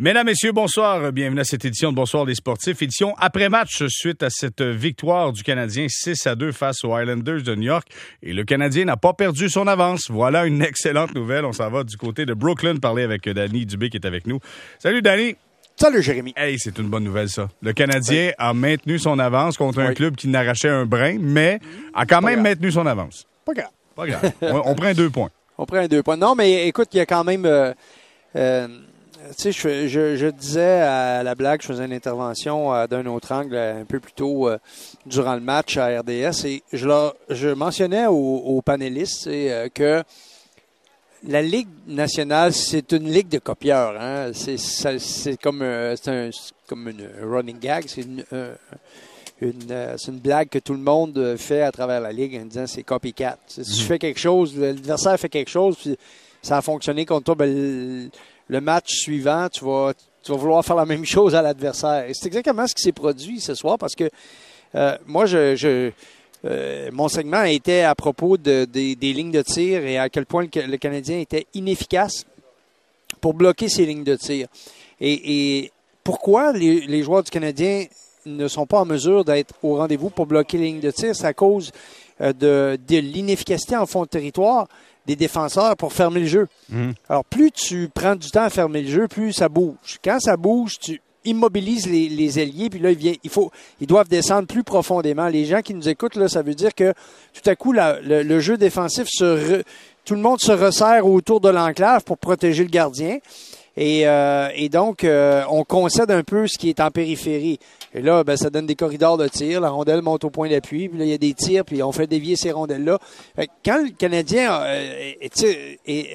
Mesdames, Messieurs, bonsoir. Bienvenue à cette édition de Bonsoir les sportifs. Édition après-match suite à cette victoire du Canadien 6 à 2 face aux Islanders de New York. Et le Canadien n'a pas perdu son avance. Voilà une excellente nouvelle. On s'en va du côté de Brooklyn parler avec Danny Dubé qui est avec nous. Salut Danny. Salut Jérémy. Hey, c'est une bonne nouvelle ça. Le Canadien a maintenu son avance contre un club qui n'arrachait un brin, mais a quand même maintenu son avance. Pas grave. Pas grave. on, prend deux points. On prend deux points. Non, mais écoute, il y a quand même... Euh, euh, tu sais, je, disais à la blague, je faisais une intervention euh, d'un autre angle un peu plus tôt euh, durant le match à RDS et je, je mentionnais aux, panélistes que la Ligue nationale, c'est une ligue de copieurs. Hein. C'est comme, un, comme une running gag. C'est une, une, blague que tout le monde fait à travers la ligue en disant c'est copycat. Si tu mhm. fais quelque chose, l'adversaire fait quelque chose, puis ça a fonctionné contre toi, ben, le match suivant, tu vas, tu vas vouloir faire la même chose à l'adversaire. C'est exactement ce qui s'est produit ce soir parce que euh, moi, je, euh, mon segment était à propos de, des lignes de tir et à quel point le, Canadien était inefficace pour bloquer ces lignes de tir. Et, pourquoi les, joueurs du Canadien ne sont pas en mesure d'être au rendez-vous pour bloquer les lignes de tir? C'est à cause euh, de l'inefficacité en fond de territoire des défenseurs pour fermer le jeu. Mhm. Alors, plus tu prends du temps à fermer le jeu, plus ça bouge. Quand ça bouge, tu immobilises les, les ailiers, puis là, il, il faut, ils doivent descendre plus profondément. Les gens qui nous écoutent, là, ça veut dire que tout à coup, le, jeu défensif, se tout le monde se resserre autour de l'enclave pour protéger le gardien. Et, euh, et donc, euh, on concède un peu ce qui est en périphérie. Et là, ben, ça donne des corridors de tir. La rondelle monte au point d'appui. Puis là, il y a des tirs, puis on fait dévier ces rondelles-là. Quand le Canadien euh,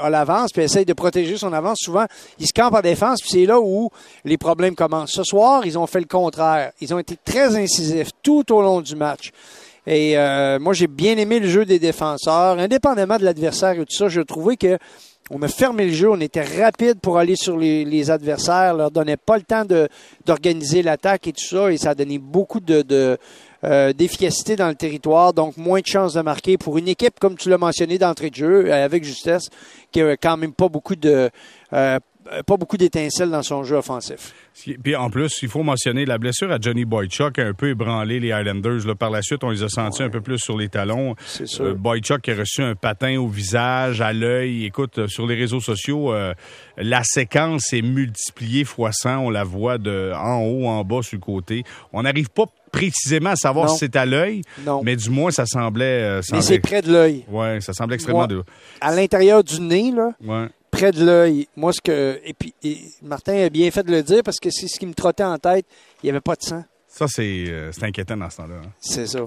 a l'avance, puis essaye de protéger son avance, souvent, il se campe en défense, puis c'est là où les problèmes commencent. Ce soir, ils ont fait le contraire. Ils ont été très incisifs tout au long du match. Et moi, j'ai bien aimé le jeu des défenseurs, indépendamment de l'adversaire et tout ça. Je trouvais que on a fermé le jeu, on était rapide pour aller sur les, adversaires, leur donnait pas le temps d'organiser l'attaque et tout ça, et ça a donné beaucoup de, euh, d'efficacité dans le territoire, donc moins de chances de marquer pour une équipe, comme tu l'as mentionné d'entrée de jeu, euh, avec justesse, qui a quand même pas beaucoup de euh, pas beaucoup d'étincelles dans son jeu offensif. Puis en plus, il faut mentionner la blessure à Johnny Boychuk a un peu ébranlé les Highlanders. Là, par la suite, on les a sentis un peu plus sur les talons. C'est sûr. Euh, Boychuk a reçu un patin au visage, à l'œil. Écoute, euh, sur les réseaux sociaux, la séquence est multipliée fois 100. On la voit de en haut, en bas, sur le côté. On n'arrive pas précisément à savoir si c'est à l'œil, mais du moins, ça semblait... mais c'est près de l'œil. Oui, ça semble extrêmement... de... À l'intérieur du nez, là, ouais près de l'œil. Moi, ce que. Et puis, Martin a bien fait de le dire parce que c'est ce qui me trottait en tête. Il n'y avait pas de sang. Ça, c'est euh, inquiétant dans ce temps-là. Hein. C'est ça.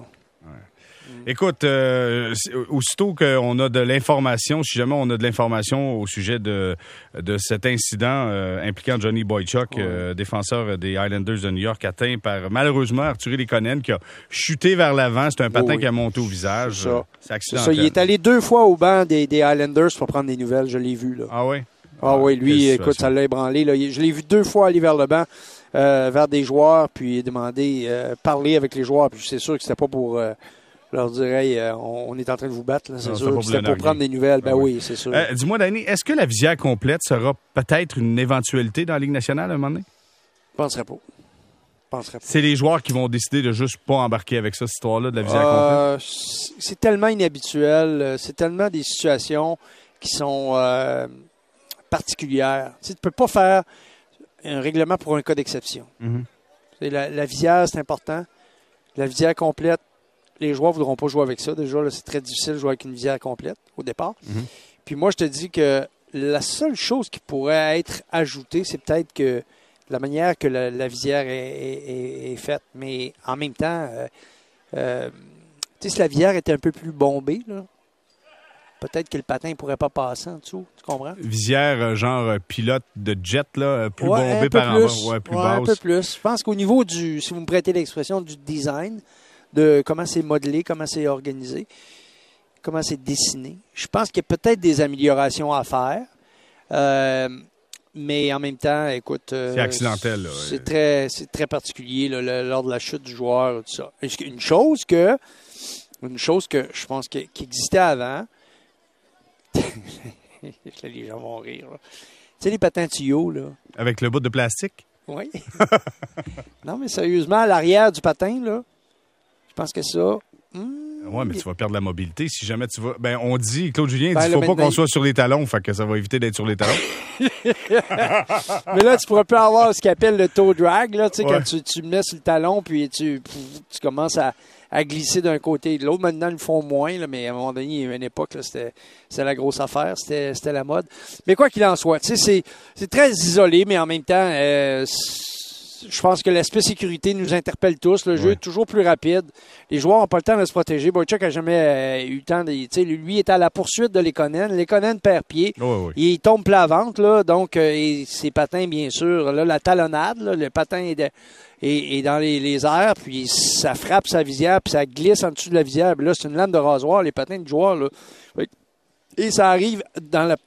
Écoute, euh, aussitôt qu'on a de l'information, si jamais on a de l'information au sujet de, de cet incident euh, impliquant Johnny Boychuk, euh, défenseur des Islanders de New York, atteint par malheureusement Arthur Lekonen qui a chuté vers l'avant. C'est un patin qui a monté au visage. C'est accidentel. Il est allé deux fois au banc des, des Islanders pour prendre des nouvelles. Je l'ai vu. Là. Ah oui? Ah, oui, lui, écoute, ça? l'a ébranlé. Là. Je l'ai vu deux fois aller vers le banc. vers des joueurs, puis demander, parler avec les joueurs. Puis c'est sûr que c'était pas pour leur dirais, euh, on, est en train de vous battre, c'est sûr. C'était pour prendre des nouvelles. Ben, ben oui, c'est sûr. Euh, dis-moi, Danny, est-ce que la visière complète sera peut-être une éventualité dans la Ligue nationale à un moment donné? Je penserais pas. C'est les joueurs qui vont décider de juste pas embarquer avec ça, cette histoire-là de la visière euh, complète? C'est tellement inhabituel. C'est tellement des situations qui sont particulières. Tu ne peux pas faire un règlement pour un cas d'exception. Mm-hmm. la, la visière, c'est important. La visière complète, les joueurs ne voudront pas jouer avec ça. Déjà, c'est très difficile de jouer avec une visière complète au départ. Mhm. Puis moi, je te dis que la seule chose qui pourrait être ajoutée, c'est peut-être que la manière que la, visière est, faite. Mais en même temps, euh, euh, si la visière était un peu plus bombée, peut-être que le patin ne pourrait pas passer en dessous. Tu comprends? Visière, euh, genre pilote de jet, là, plus bombée par en bas. plus Un peu plus. Je pense qu'au niveau du, si vous me prêtez l'expression, du design, de comment c'est modelé, comment c'est organisé, comment c'est dessiné. Je pense qu'il y a peut-être des améliorations à faire. Euh, mais en même temps, écoute. Euh, c'est accidentel, là. C'est très, très particulier lors de la chute du joueur, tout ça. Une chose que, une chose que je pense qui existait avant, les gens vont rire. sais, les patins tuyaux, là. Avec le bout de plastique? Oui. non, mais sérieusement, à l'arrière du patin, là, pense que ça. Hmm, oui, mais tu vas perdre la mobilité si jamais tu vas. Ben, on dit, Claude Julien, Ben, il là, faut pas qu'on soit sur les talons, fait que ça va éviter d'être sur les talons. Mais là, tu pourrais plus avoir ce qu'on appelle le toe drag, là, Ouais. quand tu, tu mets sur le talon, puis tu, tu commences à, à glisser d'un côté et de l'autre. Maintenant, ils le font moins, là, mais à un moment donné, il y a une époque, c'était, la grosse affaire, c'était, c'était la mode. Mais quoi qu'il en soit, tu sais, c'est, c'est très isolé, mais en même temps, euh, je pense que l'aspect sécurité nous interpelle tous. Le jeu Ouais. est toujours plus rapide. Les joueurs n'ont pas le temps de se protéger. Boychuk a jamais euh, eu le temps de. Lui est à la poursuite de Lekonen. Lekonen perd pied. Il tombe plat ventre, là, donc euh, et ses patins, bien sûr, là, la talonnade, là, le patin est, de- est- est dans les, les airs, puis ça frappe sa visière, puis ça glisse en dessous de la visière. Puis là, c'est une lame de rasoir, les patins du joueur. Là. Et ça arrive dans la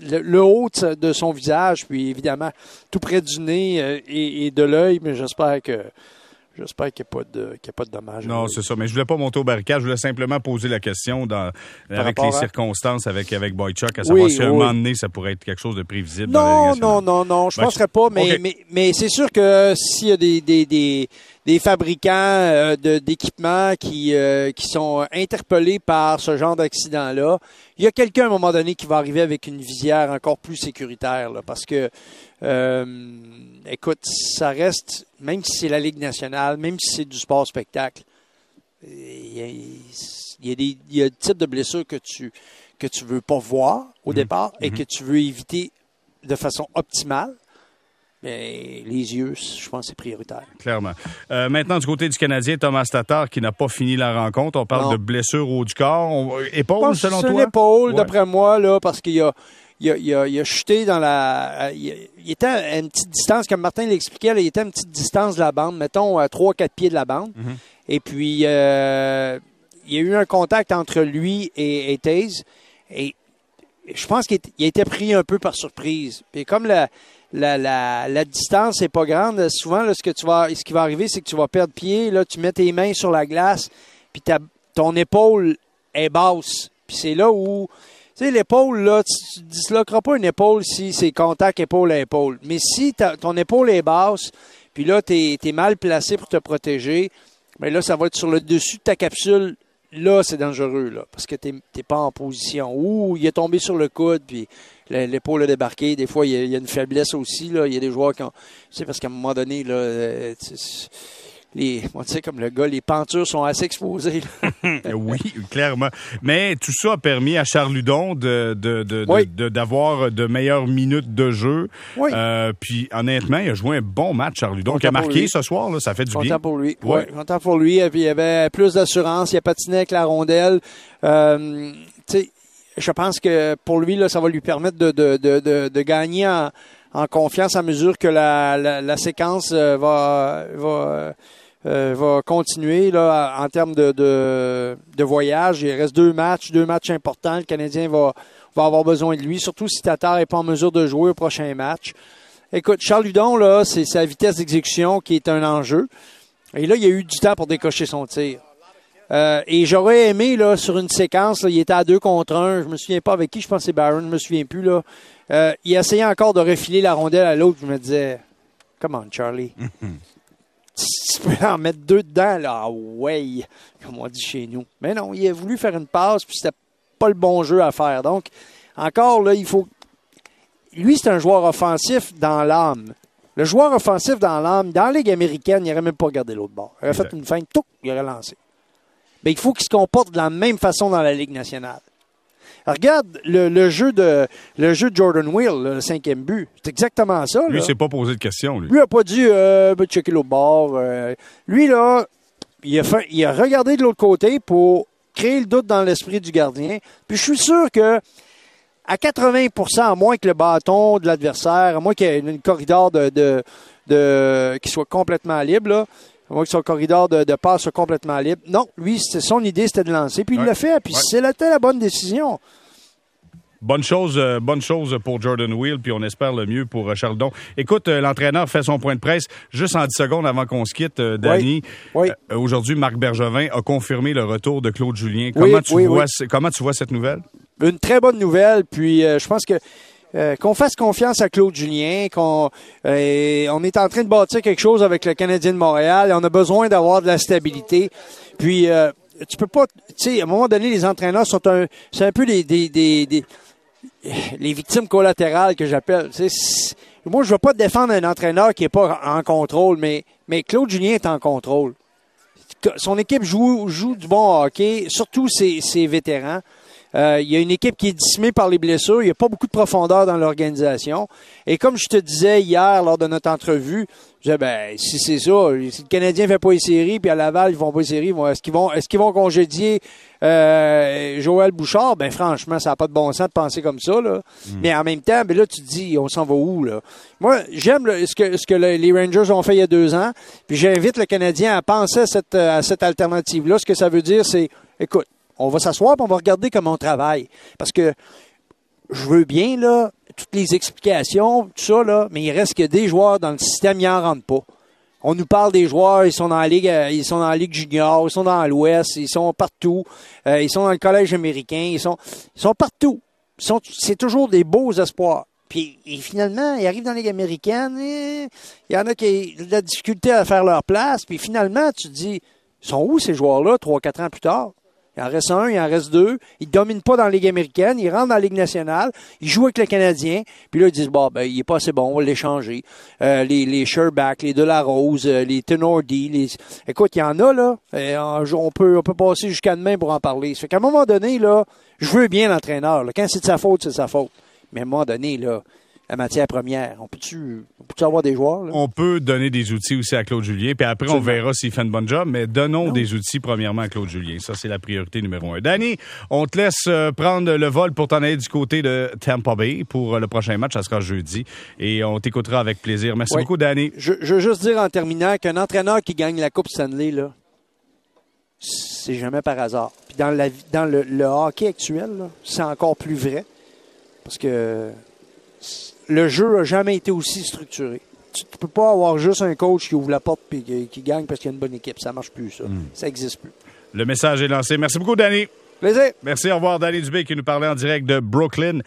le, haut de son visage, puis évidemment, tout près du nez euh, et, et de l'œil, mais j'espère que j'espère qu'il n'y a, pas de- qu'il y a pas de dommages. Non, c'est ça. Mais je voulais pas monter au barricade. Je voulais simplement poser la question dans, avec les à- circonstances avec, avec Boychuk, à savoir Oui, si à un oui. moment donné, ça pourrait être quelque chose de prévisible. dans la Non, non, non, non, je Ben, penserais pas, mais, mais, mais c'est sûr que s'il y a des, des, des, des fabricants euh, de- d'équipements qui, euh, qui sont interpellés par ce genre d'accident-là, il y a quelqu'un à un moment donné qui va arriver avec une visière encore plus sécuritaire, là, parce que, euh, écoute, ça reste, même si c'est la Ligue nationale, même si c'est du sport spectacle, il y a, il y a des il y a des types de blessures que tu que tu veux pas voir au départ et que tu veux éviter de façon optimale. Mais les yeux, je pense que c'est prioritaire. Clairement. Euh, maintenant, du côté du Canadien, Thomas Tatar, qui n'a pas fini la rencontre. On parle Non. de blessure au haut du corps. On- épaule, pense selon toi? l'épaule, Ouais. d'après moi, là, parce qu'il a, il a, il a- il a chuté dans la. Il, il était à une petite distance, comme Martin l'expliquait, là, il était à une petite distance de la bande, mettons à 3-4 pieds de la bande. Mhm. Et puis, euh, il y a eu un contact entre lui et, et Taze. Et je pense qu'il il a été pris un peu par surprise. Puis comme la, la, distance n'est pas grande, souvent, là, ce, tu vas, ce qui va arriver, c'est que tu vas perdre pied. Là, tu mets tes mains sur la glace, puis ton épaule est basse. Puis c'est là où... Tu sais, l'épaule, là, tu ne disloqueras pas une épaule si c'est contact épaule à épaule. Mais si ton épaule est basse, puis là, tu es, mal placé pour te protéger, mais là, ça va être sur le dessus de ta capsule. Là, c'est dangereux, là, parce que tu n'es pas en position. Ou il est tombé sur le coude, puis le- l'épaule a débarqué. Des fois, il y a, une faiblesse aussi. Là. Il y a des joueurs qui ont. Tu sais, parce qu'à un moment donné, là, euh, les, on dit comme le gars, les pentures sont assez exposées. Oui, clairement. Mais tout ça a permis à Charles Ludon de, de, de- Oui. d'avoir de, meilleures minutes de jeu. Oui. Euh, puis honnêtement, il a joué un bon match, Charles Ludon, Content qui a marqué ce soir. Là, ça fait du bien. Content pour lui. Ouais. Ouais, content pour lui. Et puis, il avait plus d'assurance. Il a patiné avec la rondelle. Euh, tu sais, je pense que pour lui, là, ça va lui permettre de, de, de, de, de gagner en, en confiance à mesure que la, la, la séquence euh, va, va, euh, va continuer là, en termes de, de, voyage. Il reste deux matchs, deux matchs importants. Le Canadien va, va avoir besoin de lui, surtout si Tatar n'est pas en mesure de jouer au prochain match. Écoute, Charles Ludon, là, c'est sa vitesse d'exécution qui est un enjeu. Et là, il a eu du temps pour décocher son tir. Euh, et j'aurais aimé, là, sur une séquence, il était à deux contre un. Je me souviens pas avec qui, je c'est Barron, je me souviens plus, là. Euh, il essayait encore de refiler la rondelle à l'autre. Je me disais, come on, Charlie. tu peux en mettre deux dedans, là. Ah ouais, comme on dit chez nous. Mais non, il a voulu faire une passe, puis c'était pas le bon jeu à faire. Donc, encore, là, il faut. Lui, c'est un joueur offensif dans l'âme. Le joueur offensif dans l'âme, dans la Ligue américaine, il n'aurait même pas regardé l'autre bord. Il aurait Exact. fait une feinte, tout, il aurait lancé. Mais il faut qu'il se comporte de la même façon dans la Ligue nationale. Regarde le, le jeu de le jeu de Jordan Will, le cinquième but. C'est exactement ça. Lui, il s'est pas posé de questions, lui. Lui a pas dit euh, checker l'autre bord. euh. lui, là, il a, fait- il a regardé de l'autre côté pour créer le doute dans l'esprit du gardien. Puis je suis sûr que à 80 à moins que le bâton de l'adversaire, à moins qu'il y ait un corridor de, de, de- qui soit complètement libre, là, à moins que son corridor de, de passe soit complètement libre. Non, lui, son idée, c'était de lancer. Puis Ouais. il l'a fait. Puis c'est c'était la bonne décision. Bonne chose, euh, bonne chose pour Jordan Wheel, puis on espère le mieux pour euh, Charles Ludon. Écoute, euh, l'entraîneur fait son point de presse juste en 10 secondes avant qu'on se quitte, euh, Danny. Oui. Aujourd'hui, Marc Bergevin a confirmé le retour de Claude Julien. Oui, Comment, tu vois, comment tu vois cette nouvelle? Une très bonne nouvelle. Puis je pense que euh, qu'on fasse confiance à Claude Julien, qu'on euh, on est en train de bâtir quelque chose avec le Canadien de Montréal. Et on a besoin d'avoir de la stabilité. Puis euh, tu peux pas, tu sais, à un moment donné, les entraîneurs sont un, c'est un peu les, des, les victimes collatérales que j'appelle. Moi, je veux pas défendre un entraîneur qui est pas en contrôle, mais mais Claude Julien est en contrôle. Son équipe joue joue du bon hockey, surtout ses vétérans. Euh, il y a une équipe qui est dissimée par les blessures. Il n'y a pas beaucoup de profondeur dans l'organisation. Et comme je te disais hier lors de notre entrevue, je disais, ben, si c'est ça, si le Canadien fait pas les séries, puis à Laval, ils font pas les séries, est-ce qu'ils vont, est-ce qu'ils vont congédier euh, Joël Bouchard? Ben, franchement, ça n'a pas de bon sens de penser comme ça, là. Mm. Mais en même temps, ben là, tu te dis, on s'en va où, là? Moi, j'aime ce que, ce que les Rangers ont fait il y a deux ans, puis j'invite le Canadien à penser à cette, à cette alternative-là. Ce que ça veut dire, c'est, écoute, on va s'asseoir on va regarder comment on travaille. Parce que je veux bien, là, toutes les explications, tout ça, là, mais il reste que des joueurs dans le système, ils n'en rentrent pas. On nous parle des joueurs, ils sont dans la ligue, euh, ils sont dans la ligue junior, ils sont dans l'Ouest, ils sont partout, euh, ils sont dans le collège américain, ils sont, partout. C'est toujours des beaux espoirs. Puis finalement, ils arrivent dans la ligue américaine, il y en a qui ont de la difficulté à faire leur place, puis finalement, tu te dis, ils sont où ces joueurs-là, trois, quatre ans plus tard? Il en reste un, il en reste deux. Ils ne dominent pas dans la Ligue américaine. Ils rentrent dans la Ligue nationale. Ils jouent avec le Canadien. Puis là, ils disent, bon, ben, il est pas assez bon, on va l'échanger. Euh, les, les Sherback, les Delarose, euh, les Tenordi, les... Écoute, il y en a, là. on, peut, on peut passer jusqu'à demain pour en parler. Ça fait qu'à un moment donné, là, je veux bien l'entraîneur. Quand c'est de sa faute, c'est de sa faute. Mais à un moment donné, là, la matière première. On peut-tu peut avoir des joueurs? On peut donner des outils aussi à Claude Julien, puis après, on verra s'il fait une bonne job, mais donnons des outils premièrement à Claude Julien. Ça, c'est la priorité numéro un. Danny, on te laisse euh, prendre le vol pour t'en aller du côté de Tampa Bay pour euh, le prochain match. Ça sera jeudi. Et on t'écoutera avec plaisir. Merci beaucoup, Danny. Je, je, veux juste dire en terminant qu'un entraîneur qui gagne la Coupe Stanley, là, c'est jamais par hasard. Puis dans, la, dans le, le hockey actuel, c'est encore plus vrai. Parce que le jeu n'a jamais été aussi structuré. Tu ne peux pas avoir juste un coach qui ouvre la porte et qui, gagne parce qu'il y a une bonne équipe. Ça marche plus, ça. Hmm. Ça n'existe plus. Le message est lancé. Merci beaucoup, Danny. Plaisir. Merci. Au revoir, Danny Dubé qui nous parlait en direct de Brooklyn.